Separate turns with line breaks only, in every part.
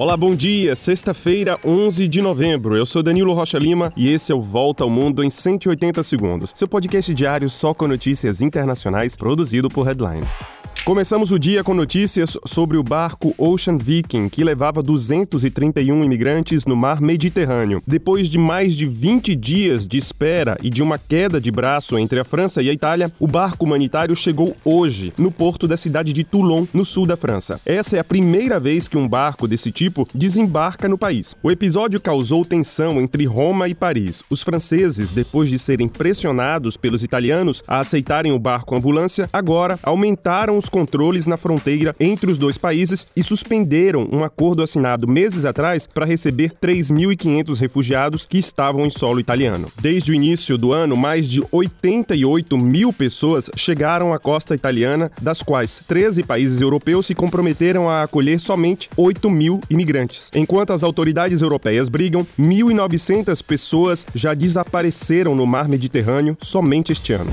Olá, bom dia. Sexta-feira, 11 de novembro. Eu sou Danilo Rocha Lima e esse é o Volta ao Mundo em 180 segundos. Seu podcast diário só com notícias internacionais, produzido por Headline. Começamos o dia com notícias sobre o barco Ocean Viking, que levava 231 imigrantes no mar Mediterrâneo. Depois de mais de 20 dias de espera e de uma queda de braço entre a França e a Itália, o barco humanitário chegou hoje, no porto da cidade de Toulon, no sul da França. Essa é a primeira vez que um barco desse tipo desembarca no país. O episódio causou tensão entre Roma e Paris. Os franceses, depois de serem pressionados pelos italianos a aceitarem o barco ambulância, agora aumentaram os controles na fronteira entre os dois países e suspenderam um acordo assinado meses atrás para receber 3.500 refugiados que estavam em solo italiano. Desde o início do ano, mais de 88 mil pessoas chegaram à costa italiana, das quais 13 países europeus se comprometeram a acolher somente 8 mil imigrantes. Enquanto as autoridades europeias brigam, 1.900 pessoas já desapareceram no mar Mediterrâneo somente este ano.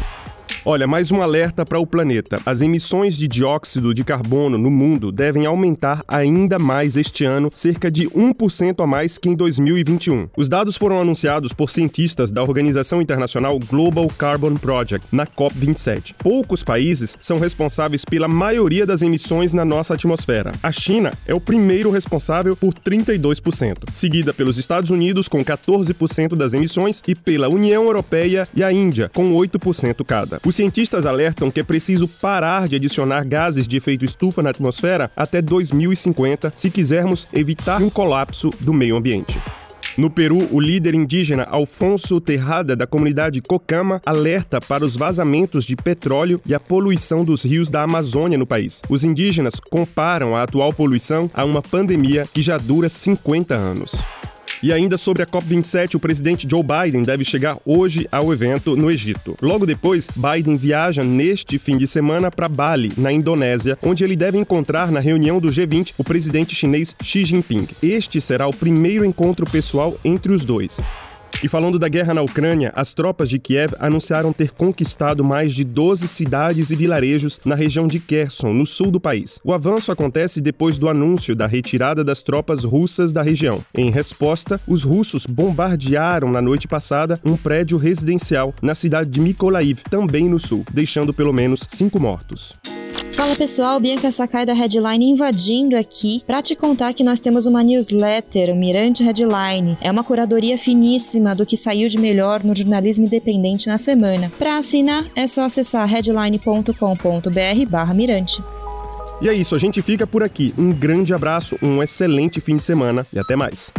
Olha, mais um alerta para o planeta. As emissões de dióxido de carbono no mundo devem aumentar ainda mais este ano, cerca de 1% a mais que em 2021. Os dados foram anunciados por cientistas da organização internacional Global Carbon Project, na COP27. Poucos países são responsáveis pela maioria das emissões na nossa atmosfera. A China é o primeiro responsável por 32%, seguida pelos Estados Unidos com 14% das emissões e pela União Europeia e a Índia com 8% cada. Os cientistas alertam que é preciso parar de adicionar gases de efeito estufa na atmosfera até 2050 se quisermos evitar um colapso do meio ambiente. No Peru, o líder indígena Alfonso Terrada, da comunidade Cocama, alerta para os vazamentos de petróleo e a poluição dos rios da Amazônia no país. Os indígenas comparam a atual poluição a uma pandemia que já dura 50 anos. E ainda sobre a COP27, o presidente Joe Biden deve chegar hoje ao evento no Egito. Logo depois, Biden viaja neste fim de semana para Bali, na Indonésia, onde ele deve encontrar na reunião do G20 o presidente chinês Xi Jinping. Este será o primeiro encontro pessoal entre os dois. E falando da guerra na Ucrânia, as tropas de Kiev anunciaram ter conquistado mais de 12 cidades e vilarejos na região de Kherson, no sul do país. O avanço acontece depois do anúncio da retirada das tropas russas da região. Em resposta, os russos bombardearam na noite passada um prédio residencial na cidade de Mykolaiv, também no sul, deixando pelo menos cinco mortos.
Fala pessoal, Bianca Sakai da Headline invadindo aqui para te contar que nós temos uma newsletter, o Mirante Headline. É uma curadoria finíssima do que saiu de melhor no jornalismo independente na semana. Para assinar é só acessar headline.com.br/mirante.
E é isso, a gente fica por aqui. Um grande abraço, um excelente fim de semana e até mais.